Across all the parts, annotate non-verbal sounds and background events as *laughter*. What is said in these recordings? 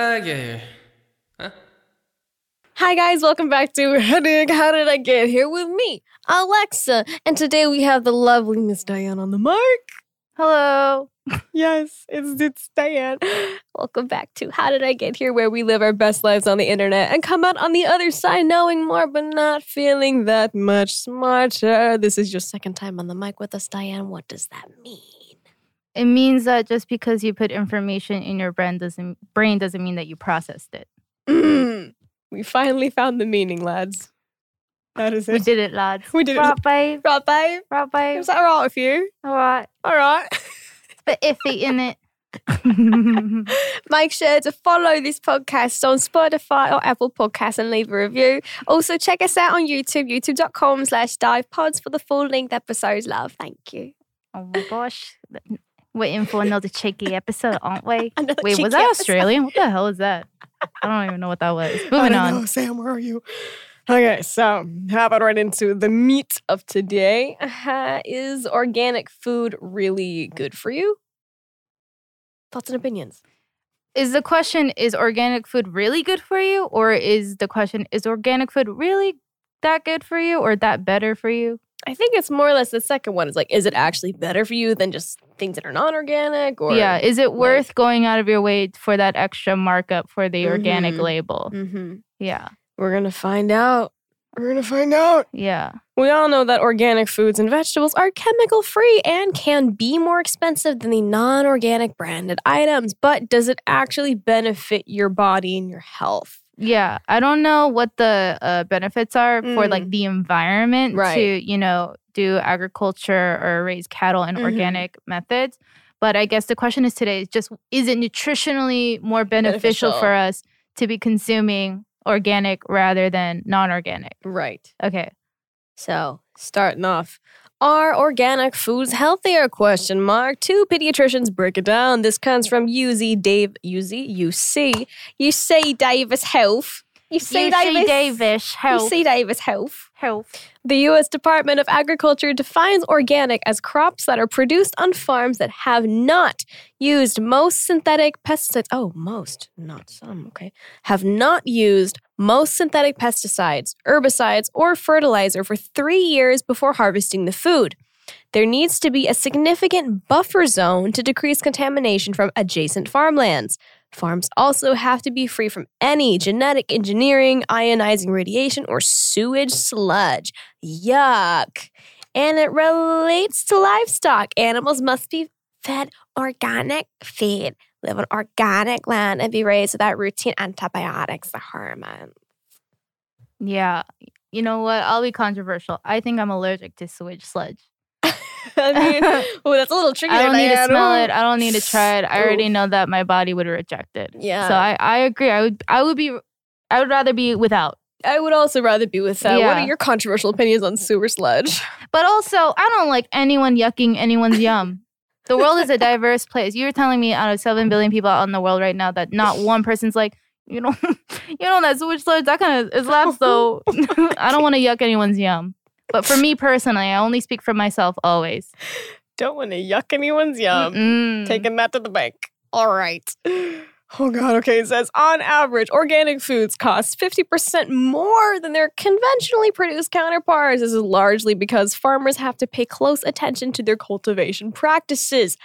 Did I get here? Huh? Hi guys, welcome back to *laughs* How Did, How Did I Get Here with me, Alexa. And today we have the lovely Miss Diane on the mic. Hello. *laughs* Yes, it's it's Diane. *gasps* Welcome back to How Did I Get Here, where we live our best lives on the internet and come out on the other side knowing more but not feeling that much smarter. This is your second time on the mic with us, Diane. What does that mean? It means that just because you put information in your brain doesn't brain doesn't mean that you processed it. Mm, *clears throat* we finally found the meaning, lads. That is it. We did it, lads. We did it. Babe. Right, babe. Right, babe. Is that all right with you? All right. All right. It's a bit iffy, in it. *laughs* *laughs* Make sure to follow this podcast on Spotify or Apple Podcasts and leave a review. Also, check us out on YouTube, youtube.com slash divepods for the full length episodes. Love. Thank you. Oh my gosh. We're in for another cheeky episode, aren't we? *laughs* Another Wait, was that episode. Australian? What the hell is that? I don't even know what that was. *laughs* Moving on. know, Sam, where are you? Okay, so how about right into the meat of today? Uh, is organic food really good for you? Thoughts and opinions. Is the question is organic food really good for you or is the question is organic food really that good for you or that better for you? I think it's more or less the second one. Is like, is it actually better for you than just things that are non-organic? Or yeah, is it worth going out of your way for that extra markup for the organic Mhm. label? hmm Yeah. We're gonna find out. We're gonna find out. Yeah. We all know that organic foods and vegetables are chemical free and can be more expensive than the non organic branded items. But does it actually benefit your body and your health? Yeah, I don't know what the uh, benefits are for like the environment Mm. Right. to, you know, do agriculture or raise cattle in Mhm. organic methods. But I guess the question is today is just is it nutritionally more beneficial, Beneficial. for us to be consuming organic rather than non-organic? Right. Okay. So, starting off, are organic foods healthier? Question mark. Two pediatricians break it down. This comes from UZ Dave UZ UC. You say Davis Health. You see Davis. Davis You health. say Davis Health. health. The U.S. Department of Agriculture defines organic as crops that are produced on farms that have not used most synthetic pesticides. Oh, most, not some, okay. Have not used most synthetic pesticides, herbicides, or fertilizer for three years before harvesting the food. There needs to be a significant buffer zone to decrease contamination from adjacent farmlands. Farms also have to be free from any genetic engineering, ionizing radiation, or sewage sludge. Yuck. And it relates to livestock. Animals must be fed organic feed, live on organic land, and be raised without routine antibiotics or hormones. Yeah. You know what? I'll be controversial. I think I'm allergic to sewage sludge. *laughs* I mean, *laughs* oh, that's a little tricky. I don't need to smell it. I don't need to try it. I already know that my body would reject it. Yeah. So I, I agree. I would I would be I would rather be without. I would also rather be with that. What are your controversial opinions on sewer sludge? *laughs* But also, I don't like anyone yucking anyone's yum. The world is a diverse place. You're telling me out of seven billion people out in the world right now that not one person's like, you know, you know that sewage sludge that kind of is last though. I don't want to yuck anyone's yum. But for me personally, I only speak for myself always. Don't want to yuck anyone's yum. Mm. Taking that to the bank. All right. Oh God. Okay. It says on average, organic foods cost fifty percent more than their conventionally produced counterparts. This is largely because farmers have to pay close attention to their cultivation practices.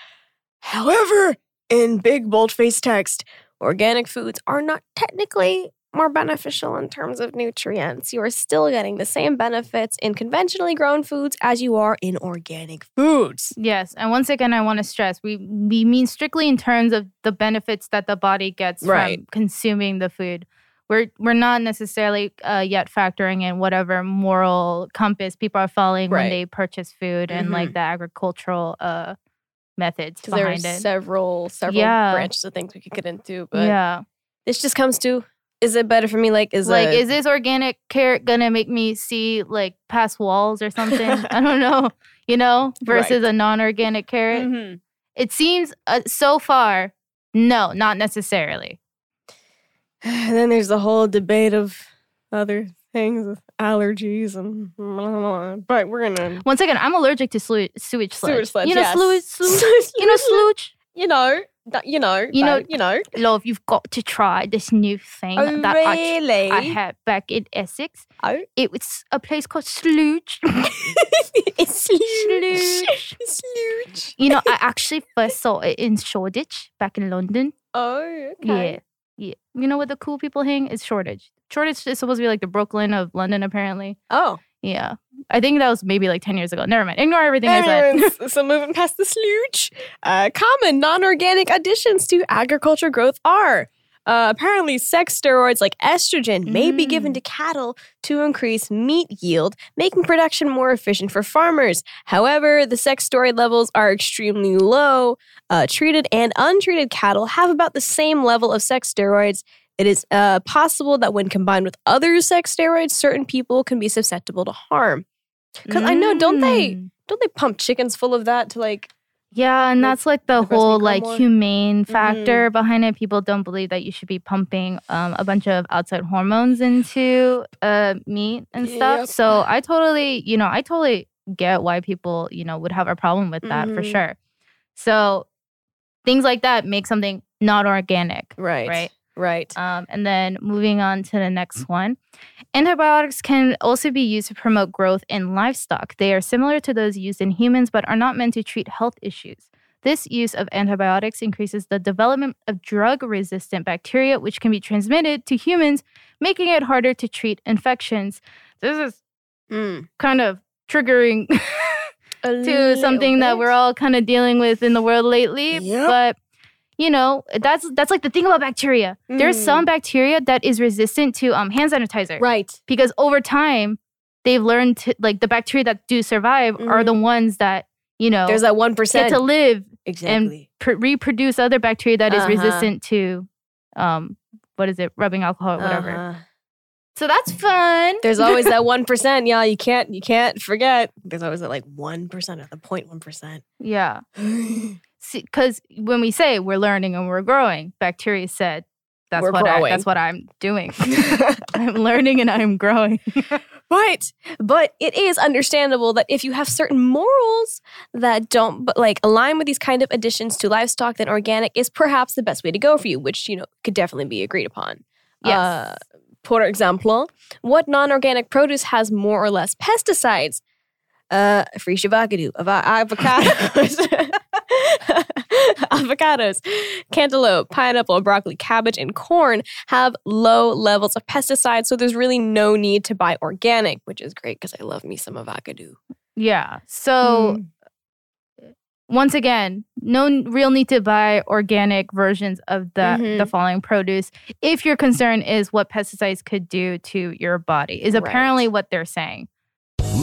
However, in big bold-faced text, organic foods are not technically more beneficial in terms of nutrients. You are still getting the same benefits in conventionally grown foods as you are in organic foods. Yes, and once again, I want to stress we we mean strictly in terms of the benefits that the body gets Right. from consuming the food. we're we're not necessarily uh, yet factoring in whatever moral compass people are following Right. when they purchase food and like Mhm. the agricultural uh, methods Because there are it. several several Yeah. branches of things we could get into, but yeah, this just comes to: is it better for me? Like, is like a- is this organic carrot gonna make me see like past walls or something? *laughs* I don't know. You know, versus a non-organic carrot. Mhm. It seems uh, so far, no, not necessarily. And *sighs* then there's the whole debate of other things with allergies and *laughs* but we're gonna Once again, I'm allergic to slu- sewage sludge. Sewage sludge, You know, yes. sewage, *laughs* sewage, you know, sludge. You know that you know You know- you know Love, you've got to try this new thing oh that I, really I had back in Essex. oh It was a place called Sludge. *laughs* *laughs* it's Sludge. Sludge. You know, I actually first saw it in Shoreditch back in London. oh okay Yeah. Yeah. You know where the cool people hang? It's Shoreditch. Shoreditch is supposed to be like the Brooklyn of London, apparently. oh Yeah. I think that was maybe like 10 years ago. Never mind. Ignore everything I said. Anyways, *laughs* so moving past the sludge, uh, common non-organic additions to agriculture growth are uh, apparently sex steroids like estrogen may be given Mm. to cattle to increase meat yield, making production more efficient for farmers. However, the sex steroid levels are extremely low. Uh, treated and untreated cattle have about the same level of sex steroids. It is uh, possible that when combined with other sex steroids, certain people can be susceptible to harm. Because I know, don't they? Mm. Don't they pump chickens full of that to like? Yeah, and that's like the the whole like more? Mm-hmm. humane factor behind it. People don't believe that you should be pumping um, a bunch of outside hormones into uh, meat and stuff. Yep. So I totally, you know, I totally get why people, you know, would have a problem with that for Mhm. sure. So things like that make something not organic, Right. right? Right. Um, and then moving on to the next one. Antibiotics can also be used to promote growth in livestock. They are similar to those used in humans, but are not meant to treat health issues. This use of antibiotics increases the development of drug resistant bacteria, which can be transmitted to humans, making it harder to treat infections. This is Mm. kind of triggering *laughs* to something that we're all kind of dealing with in the world lately. Yep. But you know, that's that's like the thing about bacteria. There's Mm. some bacteria that is resistant to um hand sanitizer right. because over time they've learned to like the bacteria that do survive are the ones that you know There's that one get to live exactly. pr- reproduce other bacteria that is Uh-huh. resistant to um what is it rubbing alcohol or whatever. Uh-huh. So that's fun. There's always that *laughs* one percent, y'all. You can't. You can't forget. There's always that like one percent or the point one percent. yeah. *laughs* because when we say we're learning and we're growing, bacteria said that's We're what I, that's what I'm doing. *laughs* I'm learning and I'm growing. *laughs* Right. But it is understandable that if you have certain morals that don't but like align with these kind of additions to livestock, then organic is perhaps the best way to go for you, which, you know, could definitely be agreed upon. Yes. Uh, for example, what non-organic produce has more or less pesticides? Uh, free shavagadu, ava- avocados, *laughs* avocados, cantaloupe, pineapple, broccoli, cabbage, and corn have low levels of pesticides, so there's really no need to buy organic, which is great because I love me some avocado. yeah. So once again, no real need to buy organic versions of the Mhm. the following produce if your concern is what pesticides could do to your body. Is apparently Right. what they're saying.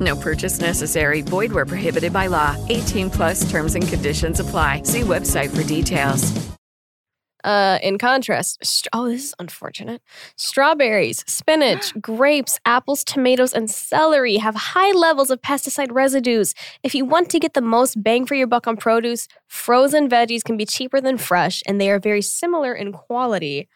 No purchase necessary. Void where prohibited by law. 18 plus terms and conditions apply. See website for details. Uh, in contrast, str- oh, this is unfortunate. Strawberries, spinach, *gasps* grapes, apples, tomatoes, and celery have high levels of pesticide residues. If you want to get the most bang for your buck on produce, frozen veggies can be cheaper than fresh, and they are very similar in quality.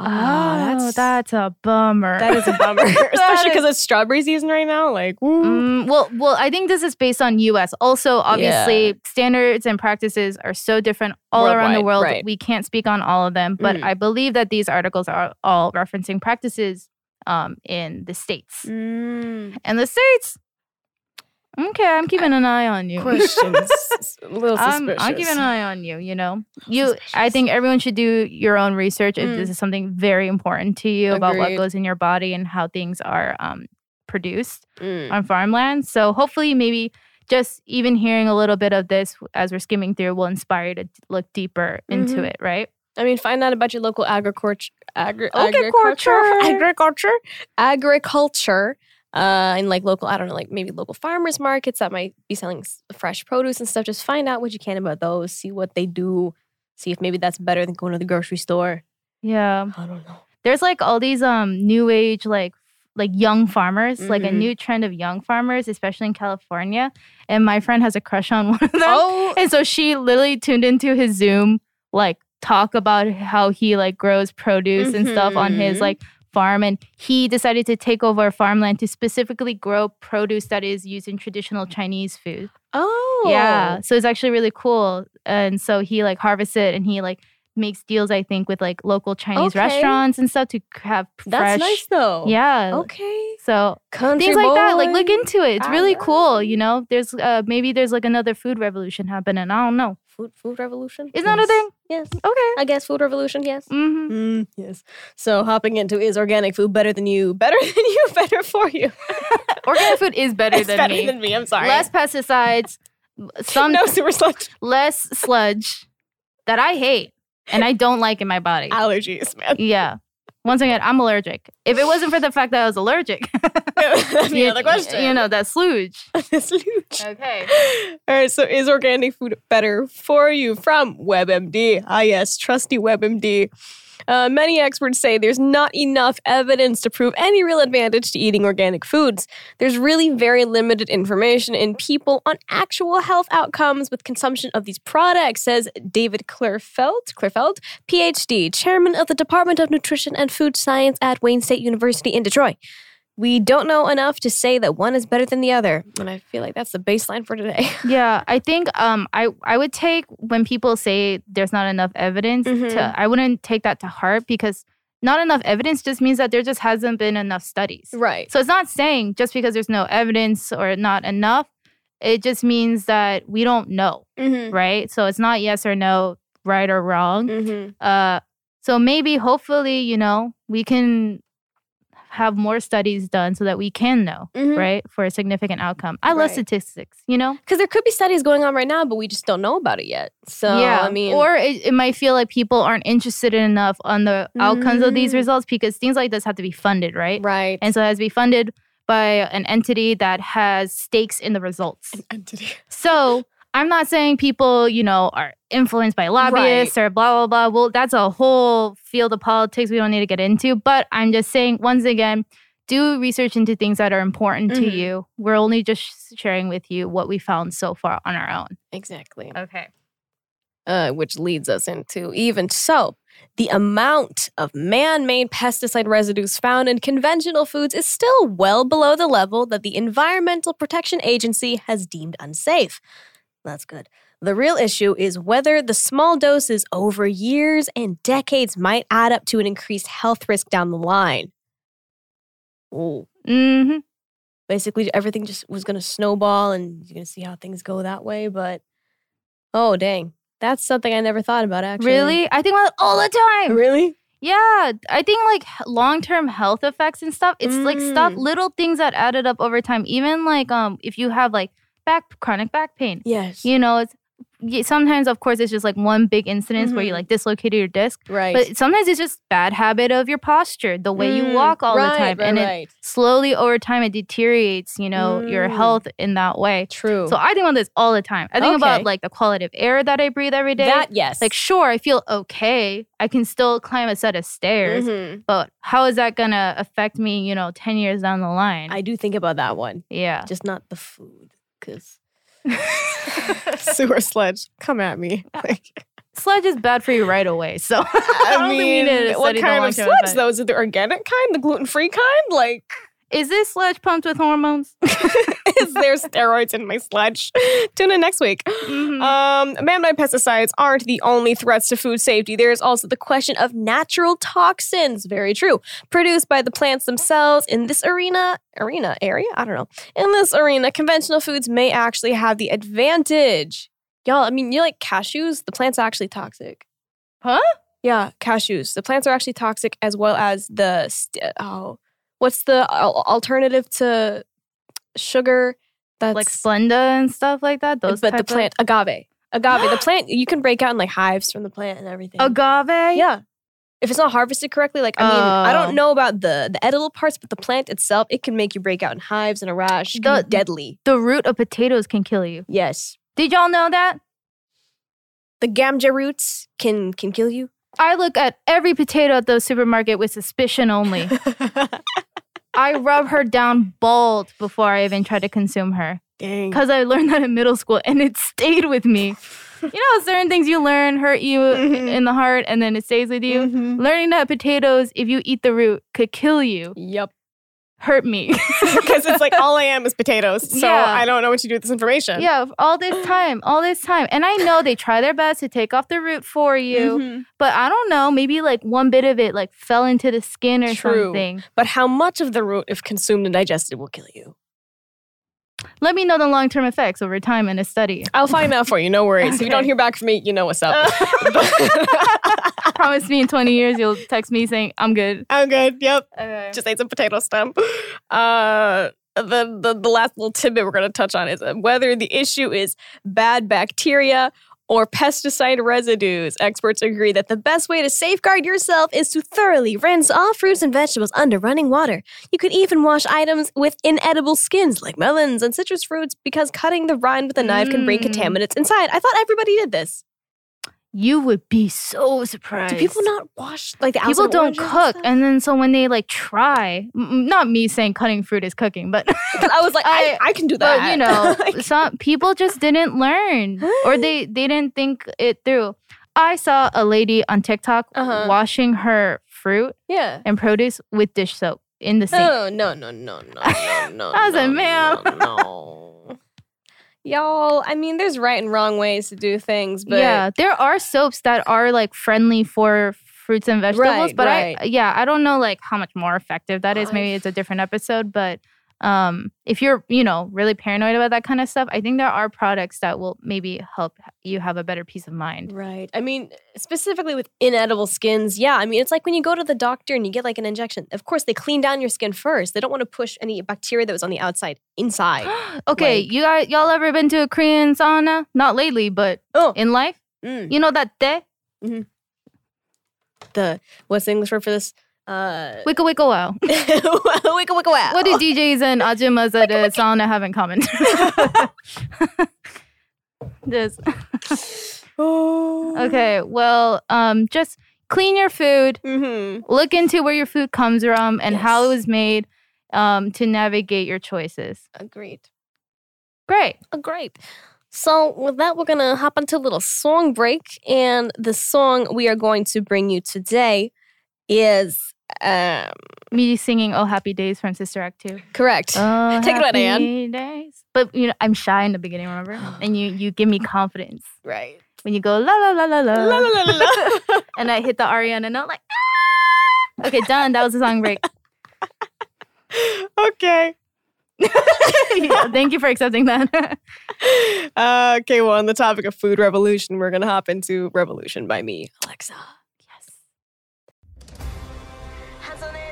Oh, that's, that's a bummer. That is a bummer, *laughs* especially because it's strawberry season right now. Like. Mm, well, well, I think this is based on U.S. Also, obviously, standards and practices are so different all around the world. right. We can't speak on all of them, but Mm. I believe that these articles are all referencing practices um, in the states. Mm. And the states, okay, I'm keeping an eye on you. questions. *laughs* a little I'm, suspicious. I'm keeping an eye on you. You know, you. I think everyone should do your own research if Mm. this is something very important to you about what goes in your body and how things are um, produced Mm. on farmland. So hopefully, maybe just even hearing a little bit of this as we're skimming through will inspire you to look deeper into Mhm. it. Right? I mean, find out about your local agriculture, agri- *laughs* Agriculture. agriculture, agriculture, uh, and like local, I don't know, like maybe local farmers markets that might be selling fresh produce and stuff. Just find out what you can about those. See what they do. See if maybe that's better than going to the grocery store. Yeah. I don't know. There's like all these um new age like like young farmers, like a Mhm. new trend of young farmers, especially in California. And my friend has a crush on *laughs* one of them. Oh, And so she literally tuned into his Zoom, like talk about how he like grows produce and stuff on his Mhm. like farm. And he decided to take over farmland to specifically grow produce that is used in traditional Chinese food. oh, Yeah. So it's actually really cool. And so he like harvests it and he like makes deals, I think, with like local Chinese Okay. restaurants and stuff to have That's nice though. Yeah. Okay. So Country things like that, like look into it. It's I really love cool. You know, there's uh maybe there's like another food revolution happening. I don't know. Food, food revolution. Is that a thing? Yes. Okay. I guess food revolution. Yes. Mm-hmm. Mm, yes. So hopping into is organic food better than you? Better *laughs* than you? Better for you? *laughs* Organic food is better It's than better me. than me. I'm sorry. Less pesticides, some no super sludge less sludge that I hate and I don't like in my body. allergies, man. Yeah. Once again, I'm allergic. If it wasn't for the fact that I was allergic, *laughs* That's the you, other question. you know, that sludge. *laughs* Sludge. Okay. All right. So is organic food better for you? From WebMD. Ah, yes, trusty WebMD. Uh, many experts say there's not enough evidence to prove any real advantage to eating organic foods. There's really very limited information in people on actual health outcomes with consumption of these products, says David Klurfeld, Klurfeld, PhD, chairman of the Department of Nutrition and Food Science at Wayne State University in Detroit. We don't know enough to say that one is better than the other. And I feel like that's the baseline for today. *laughs* Yeah, I think um I I would take when people say there's not enough evidence Mhm. to I wouldn't take that to heart because not enough evidence just means that there just hasn't been enough studies. Right. So it's not saying just because there's no evidence or not enough, it just means that we don't know, Mm-hmm. right? So it's not yes or no, right or wrong. Mm-hmm. Uh so maybe hopefully, you know, we can have more studies done so that we can know, Mhm. right? For a significant outcome. I love statistics, you know? Because there could be studies going on right now, but we just don't know about it yet. So yeah, I mean, or it, it might feel like people aren't interested enough on the outcomes of these Mm. results because things like this have to be funded, right? right. And so it has to be funded by an entity that has stakes in the results. entity. So I'm not saying people, you know, are influenced by lobbyists or blah, blah, blah. Well, that's a whole field of politics we don't need to get into. But I'm just saying, once again, do research into things that are important to Mhm. you. We're only just sharing with you what we found so far on our own. Exactly. Okay. Uh, which leads us into even so, the amount of man made pesticide residues found in conventional foods is still well below the level that the Environmental Protection Agency has deemed unsafe. That's good. The real issue is whether the small doses over years and decades might add up to an increased health risk down the line. Ooh. Mm-hmm. Basically, everything just was going to snowball and you're going to see how things go that way. But oh, dang. That's something I never thought about, actually. Really? I think about it all the time. Really? Yeah, I think like long term health effects and stuff. It's like stuff, Mm. little things that added up over time. Even like um, if you have like back chronic back pain, Yes. you know, it's sometimes of course it's just like one big incident where you Mhm. like dislocated your disc. Right. But sometimes it's just bad habit of your posture, the way you Mm, walk all right, the time. right, and right. it slowly over time it deteriorates, you know, your Mm. health in that way. True. So I think about this all the time. I think about like the quality of air that I breathe every day. That yes. Like sure, I feel okay. I can still climb a set of stairs. Mhm. But how is that gonna affect me, you know, 10 years down the line? I do think about that one. yeah. Just not the food, because *laughs* *laughs* sewer sludge. Come at me. Uh, like, Sludge is bad for you right away. So *laughs* I, I mean, to what kind of sludge effect. though? Is it the organic kind, the gluten free kind? Like, Is this sludge pumped with hormones? *laughs* is there steroids in my sludge? Tune in next week. Mhm. Um, man-made pesticides aren't the only threats to food safety. There's also the question of natural toxins. Very true. Produced by the plants themselves in this arena, arena area. I don't know. In this arena, conventional foods may actually have the advantage. Y'all, I mean, you like cashews? The plant's are actually toxic. Huh? Yeah, cashews. The plants are actually toxic as well as the st- oh, what's the alternative to sugar? That's like Splenda and stuff like that. Those but the type of- plant agave. Agave. the *gasps* plant you can break out in like hives from the plant and everything. agave. Yeah. If it's not harvested correctly, like I mean, I Oh. don't know about the the edible parts, but the plant itself, it can make you break out in hives and a rash. It can be The- deadly. The root of potatoes can kill you. Yes. Did y'all know that? The gamja roots can can kill you. I look at every potato at the supermarket with suspicion only. *laughs* I rub her down bald before I even try to consume her. Dang. Because I learned that in middle school and it stayed with me. *laughs* You know, certain things you learn hurt you Mhm. in the heart and then it stays with you. Mhm. Learning that potatoes, if you eat the root, could kill you, Yep. Hurt me. *laughs* Because it's like all I am is potatoes. So Yeah. I don't know what to do with this information. yeah, all this time, all this time. And I know they try their best to take off the root for you, Mhm. but I don't know, maybe like one bit of it like fell into the skin or True. something. But how much of the root, if consumed and digested, will kill you? Let me know the long term effects over time in a study. I'll find out for you. No worries. If you don't hear back from me, you know what's up. *laughs* *laughs* Promise me in 20 years you'll text me saying, I'm good. I'm good. Yep. Okay. Just ate some potato stump. Uh, the, the the last little tidbit we're going to touch on is uh, whether the issue is bad bacteria or pesticide residues. Experts agree that the best way to safeguard yourself is to thoroughly rinse all fruits and vegetables under running water. You could even wash items with inedible skins like melons and citrus fruits because cutting the rind with a knife can bring Mm. contaminants inside. I thought everybody did this. You would be so surprised. Do people not wash like the People don't oranges and cook, and then so when they like try, m- not me saying cutting fruit is cooking, but *laughs* I was like, I, *laughs* I, can do that. but you know, *laughs* Like- some people just didn't learn, or they *gasps* they didn't think it through. I saw a lady on TikTok Uh-huh. washing her fruit yeah. and produce with dish soap in the sink. No, no, no, no, no, no, no. I was like, ma'am. No, no. Y'all, I mean, there's right and wrong ways to do things, but yeah, there are soaps that are like friendly for fruits and vegetables, Right, but I yeah, I don't know like how much more effective that is. Maybe it's a different episode, but um if you're, you know, really paranoid about that kind of stuff, I think there are products that will maybe help you have a better peace of mind. Right. I mean, specifically with inedible skins, yeah. I mean, it's like when you go to the doctor and you get like an injection. Of course, they clean down your skin first. They don't want to push any bacteria that was on the outside inside. *gasps* okay, Like- you guys y'all ever been to a Korean sauna? Not lately, but Oh. in life? Mm. You know that te? The what's the English word for this? Uh, Wicka wicka wow. *laughs* wicka wicka wow. What do DJs and ajumas at a sauna have in common? *laughs* Just Oh. okay. Well, um, just clean your food. Mm-hmm. Look into where your food comes from and how it was made, um, to navigate your choices. Agreed. Great. Oh, great. So, with that, we're going to hop into a little song break. And the song we are going to bring you today is um, Me singing "Oh Happy Days" from Sister Act Two. correct. Oh, *laughs* Take it away, happy days. But you know, I'm shy in the beginning, remember? *sighs* And you you give me confidence right. when you go la la la la la, La, la, la, la, *laughs* and I hit the Ariana note like. "Ah!" Okay, done. That was the song break. *laughs* okay. Yeah, thank you for accepting that. Uh, okay, well, on the topic of food revolution, we're going to hop into Revolution by me, Alexa.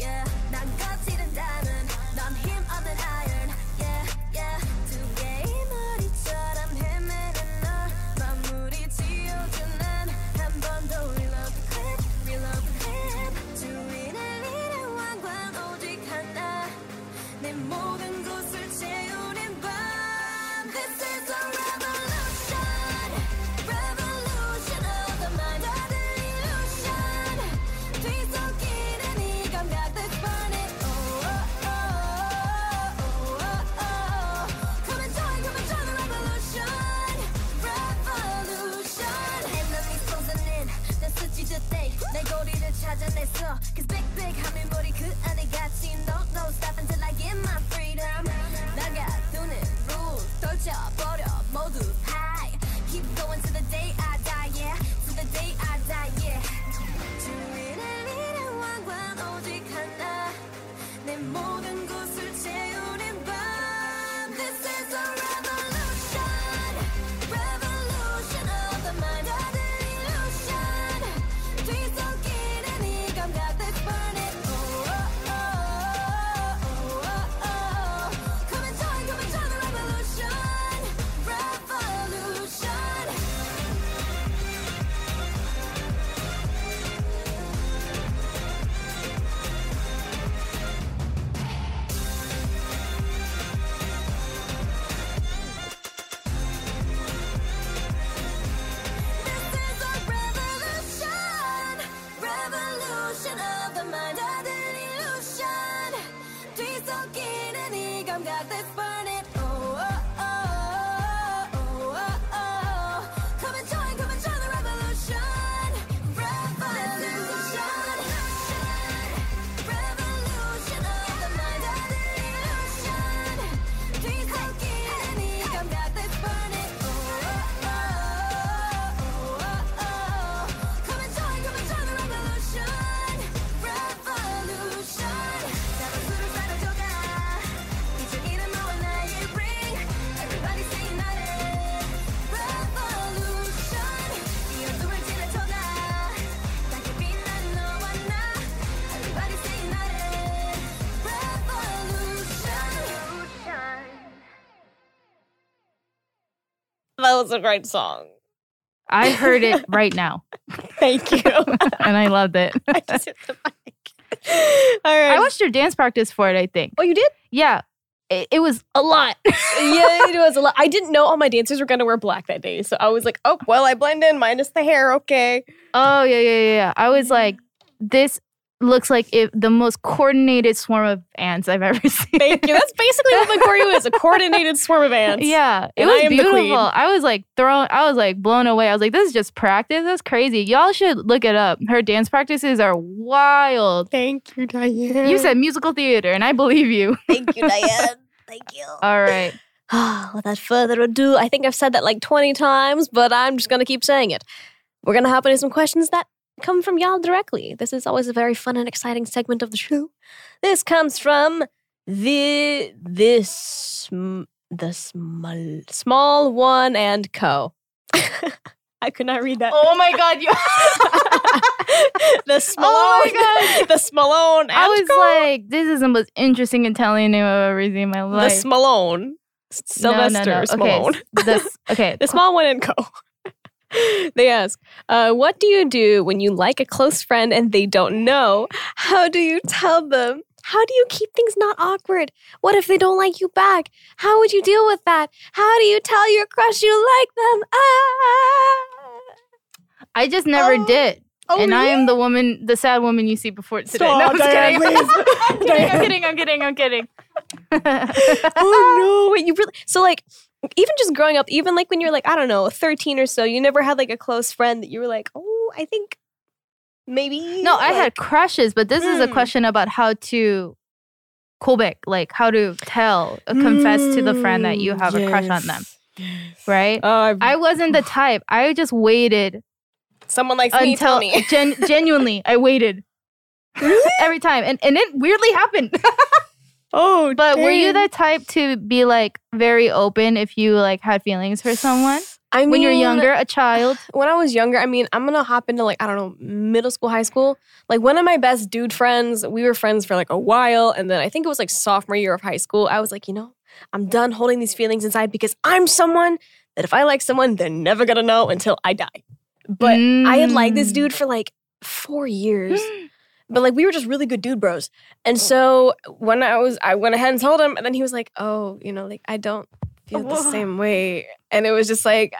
yeah. 난 거칠은 diamond, 넌 힘 Was a great song. I heard it *laughs* right now. Thank you. *laughs* and I loved it. *laughs* I just hit the mic. All right. I watched your dance practice for it, I think. Oh, you did? Yeah. It, it was a lot. yeah, it was a lot. I didn't know all my dancers were gonna wear black that day, so I was like, "Oh, well, I blend in minus the hair, okay." Oh, yeah, yeah, yeah, yeah. I was like, this looks like if the most coordinated swarm of ants I've ever *laughs* seen. Thank you. That's basically what my choreo is—a coordinated swarm of ants. Yeah, it And I was am the beautiful. I was like thrown. I was like blown away. I was like, this is just practice. That's crazy. Y'all should look it up. Her dance practices are wild. Thank you, Diane. You said musical theater, and I believe you. *laughs* Thank you, Diane. *laughs* Thank you. All right. *sighs* Without further ado, I think I've said that like 20 times, but I'm just gonna keep saying it. We're gonna hop into some questions that come from y'all directly. This is always a very fun and exciting segment of the show. This comes from the this the small small one and co. *laughs* I could not read that. Oh my god, you *laughs* the Smallone. Oh my God. *laughs* the Smallone. And I was co. like, this is the most interesting Italian name I've ever seen in my life. the. Smallone. Sylvester no, no. Smallone. Okay, this, okay. the small one and co. *laughs* they ask, uh, what do you do when you like a close friend and they don't know? How do you tell them? How do you keep things not awkward? What if they don't like you back? How would you deal with that? How do you tell your crush you like them? Ah! I just never Oh. did. Oh, and I am the woman, the sad woman you see before today. Stop, no, I'm Diane, kidding. please. *laughs* I'm kidding. I'm kidding. I'm kidding. I'm kidding. *laughs* oh no! Wait, you really? So like, even just growing up, even like when you're like I don't know, thirteen or so, you never had like a close friend that you were like, oh, I think maybe. No, I had crushes, but this is a Mm. question about how to Quebec, like how to tell, uh, confess to the friend that you have a crush on them, right? Uh, I wasn't the type. I just waited someone likes me. Tell until me. gen- genuinely I waited *laughs* *laughs* every time, and and it weirdly happened. *laughs* Oh, But were you the type to be like very open if you like had feelings for someone? I mean, when you're younger, a child? *sighs* When I was younger, I mean, I'm gonna hop into like I don't know, middle school, high school. Like one of my best dude friends, we were friends for like a while, and then I think it was like sophomore year of high school. I was like, you know, I'm done holding these feelings inside because I'm someone that if I like someone, they're never gonna know until I die. But I had liked this Mm. dude for like four years. *gasps* *gasps* *gasps* But like we were just really good dude bros. And so when I was I went ahead and told him, and then he was like, Oh, you know, like I don't feel the same way. And it was just like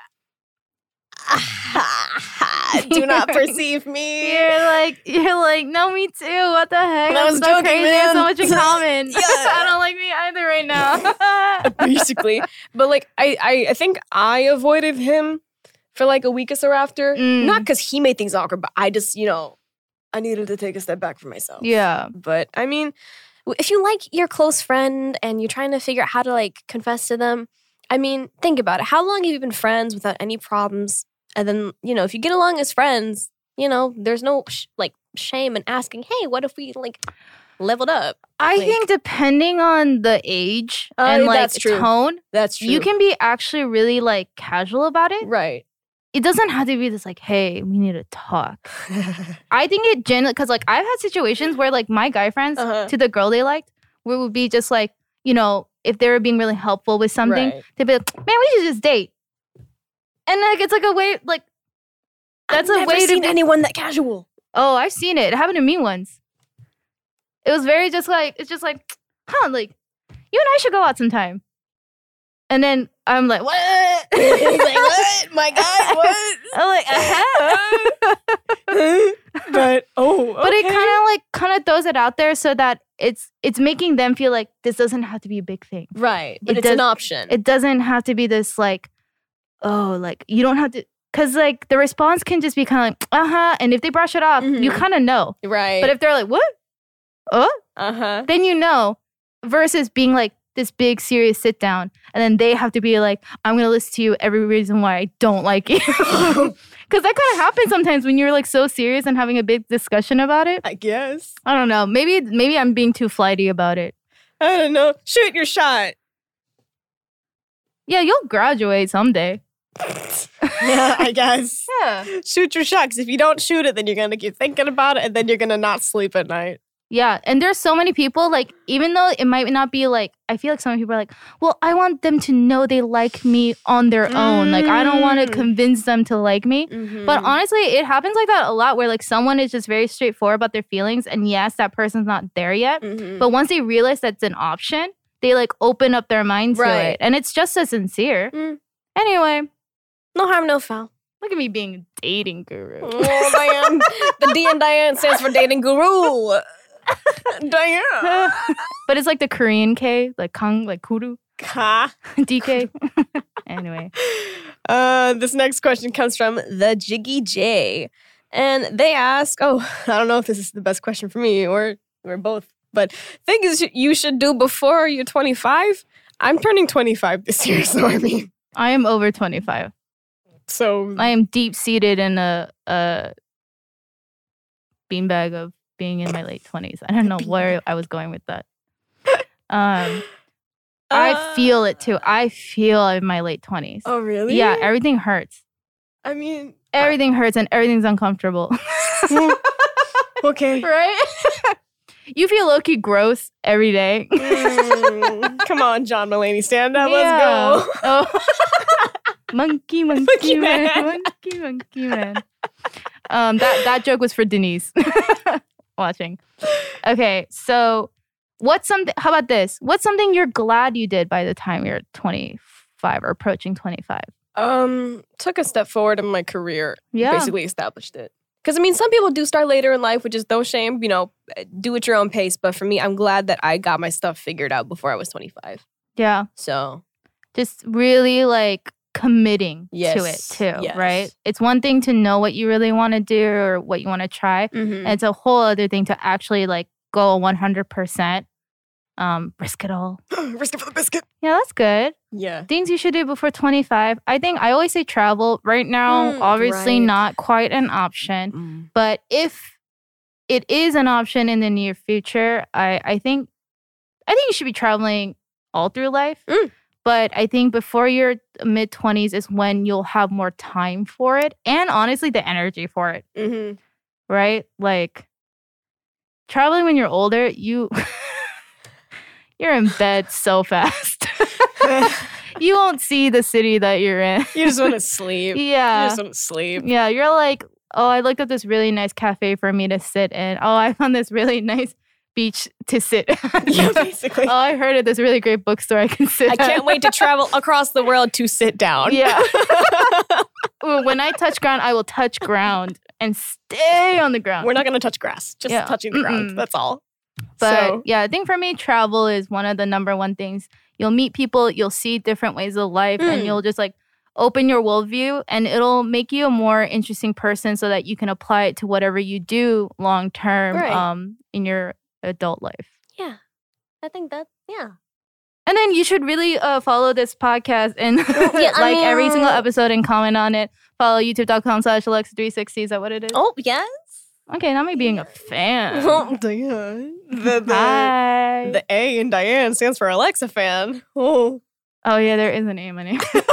*laughs* do not *laughs* perceive me. You're like, you're like, no, me too. What the heck? And I was so joking, crazy. Have so much in *laughs* common. yeah. I don't like me either right now. basically. But like I, I I think I avoided him for like a week or so after. Mm. Not because he made things awkward, but I just, you know, I needed to take a step back for myself. yeah. But I mean, if you like your close friend and you're trying to figure out how to like confess to them, I mean, think about it. How long have you been friends without any problems? And then, you know, if you get along as friends, you know, there's no sh- like shame in asking, hey, what if we like leveled up? I Like- think depending on the age Uh, and like that's tone, That's true. you can be actually really like casual about it. right. It doesn't have to be this like, hey, we need to talk. *laughs* I think it generally because like I've had situations where like my guy friends Uh-huh. to the girl they liked, where it would be just like, you know, if they were being really helpful with something, Right. they'd be like, man, we should just date. And like it's like a way like that's I've a way to seen be- anyone that casual. Oh, I've seen it. It happened to me once. It was very just like it's just like, *tsk* huh, like you and I should go out sometime. And then I'm like, what? *laughs* He's like, what? My God, what? *laughs* I'm like, uh-huh. *laughs* but oh, but it kind of like kind of throws it out there so that it's it's making them feel like this doesn't have to be a big thing. right, but it it's an option. It doesn't have to be this like, oh, like you don't have to. Cause like the response can just be kind of like, uh huh. And if they brush it off, you Mhm. kind of know. right, But if they're like, what? Oh, uh huh, then you know versus being like this big serious sit down and then they have to be like i'm gonna list to you every reason why i don't like you *laughs* because that kind of happens sometimes when you're like so serious and having a big discussion about it I guess. i don't know maybe maybe i'm being too flighty about it I don't know. Shoot your shot. yeah you'll graduate someday *laughs* Yeah, I *laughs* guess. yeah Shoot your shot. Because if you don't shoot it, then you're gonna keep thinking about it, and then you're gonna not sleep at night. Yeah and there's so many people like even though it might not be like i feel like some people are like well i want them to know they like me on their own like i don't want to Mm. convince them to like me But honestly, it happens like that a lot where like someone is just very straightforward about their feelings and yes, that person's not there yet. Mhm. But once they realize that's an option, they like open up their mind to Right. it. And it's just as sincere. Mm. Anyway, no harm, no foul. look at me being a dating guru. Oh, Diane. *laughs* the D and Diane stands for dating guru. *laughs* But it's like the Korean K, like Kang, like Kuru, Ha. *laughs* DK. *laughs* anyway. Uh, this next question comes from the Jiggy J, and they ask, "Oh, I don't know if this is the best question for me or or both, but things you should do before you're 25." I'm turning 25 this year, so I mean, I am over 25. so I am deep seated in a, a beanbag of being in my late 20s. I don't know where I was going with that. Um, I feel it too. I feel in my late 20s. Oh, really? Yeah, everything hurts. I mean, Everything hurts and everything's uncomfortable. *laughs* okay. *laughs* right? *laughs* you feel low key gross every day. Mm, come on, John Mulaney, stand up. Let's go. Oh. monkey, monkey, Monkey man. man. monkey, monkey man. Um, that that joke was for Denise watching. Okay, so what's something? How about this? What's something you're glad you did by the time you're 25 or approaching 25? Um, took a step forward in my career. Yeah. basically established it. Because I mean, some people do start later in life, which is no shame. You know, do at your own pace. But for me, I'm glad that I got my stuff figured out before I was 25. Yeah, So just really like committing to it too, yes. right? It's one thing to know what you really want to do or what you want to try. mhm. And it's a whole other thing to actually like go 100%, um, risk it all. *gasps* risk it for the biscuit. Yeah, that's good. Yeah. Things you should do before 25. I think I always say travel. Right now, Mm, obviously right. not quite an option. Mm. But if it is an option in the near future, I, I think I think you should be traveling all through life. Mm. But I think before your mid 20s is when you'll have more time for it and honestly the energy for it, Mm-hmm. right? Like traveling when you're older, you *laughs* you're in bed so fast. *laughs* you won't see the city that you're in. You just want to sleep. Yeah. You just want to sleep. Yeah, you're like, oh, I looked up this really nice cafe for me to sit in. Oh, I found this really *laughs* nice beach to sit. *laughs* Yeah, basically. oh, I heard of this really great bookstore I can sit. I can't wait to *laughs* travel across the world to sit down. Yeah. *laughs* When I touch ground, I will touch ground and stay on the ground. We're not going to touch grass, just Yeah. touching the ground. Mm-mm. That's all. But So- yeah, I think for me, travel is one of the number one things. You'll meet people, you'll see different ways of life, and Mm. you'll just like open your worldview, and it'll make you a more interesting person so that you can apply it to whatever you do long term Right. um, in your adult life. Yeah. I think that, yeah. And then you should really uh, follow this podcast and Yeah, *laughs* I like every single episode and comment on it. Follow youtube.com slash Alexa360. Is that what it is? Oh, yes. Okay, not me being a fan. Oh, Diane. The, *laughs* the, Hi. the A in Diane stands for Alexa fan. *laughs* Oh. Oh yeah, there is an a name in it.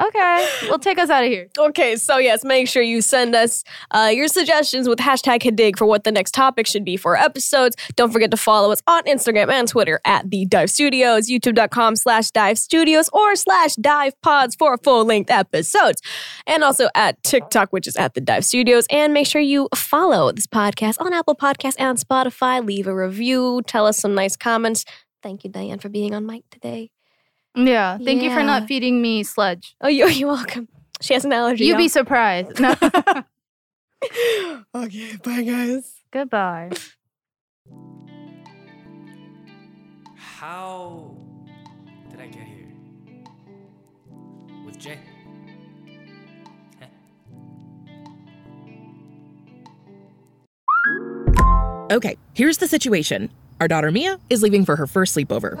Okay, well take us out of here. Okay, so yes, make sure you send us uh, your suggestions with hashtag Hadig for what the next topic should be for episodes. Don't forget to follow us on Instagram and Twitter at The Dive Studios, youtube.com slash dive studios or slash dive pods for full length episodes. And also at TikTok, which is at The Dive Studios. And make sure you follow this podcast on Apple Podcasts and Spotify. Leave a review, tell us some nice comments. Thank you, Diane, for being on mic today. Yeah, thank you for Yeah. not feeding me sludge. Oh, you're, you're welcome. She has an allergy. You'd be y'all. surprised. No. *laughs* okay, bye, guys. Goodbye. How did I get here? With Jay? Okay, here's the situation. Our daughter Mia is leaving for her first sleepover.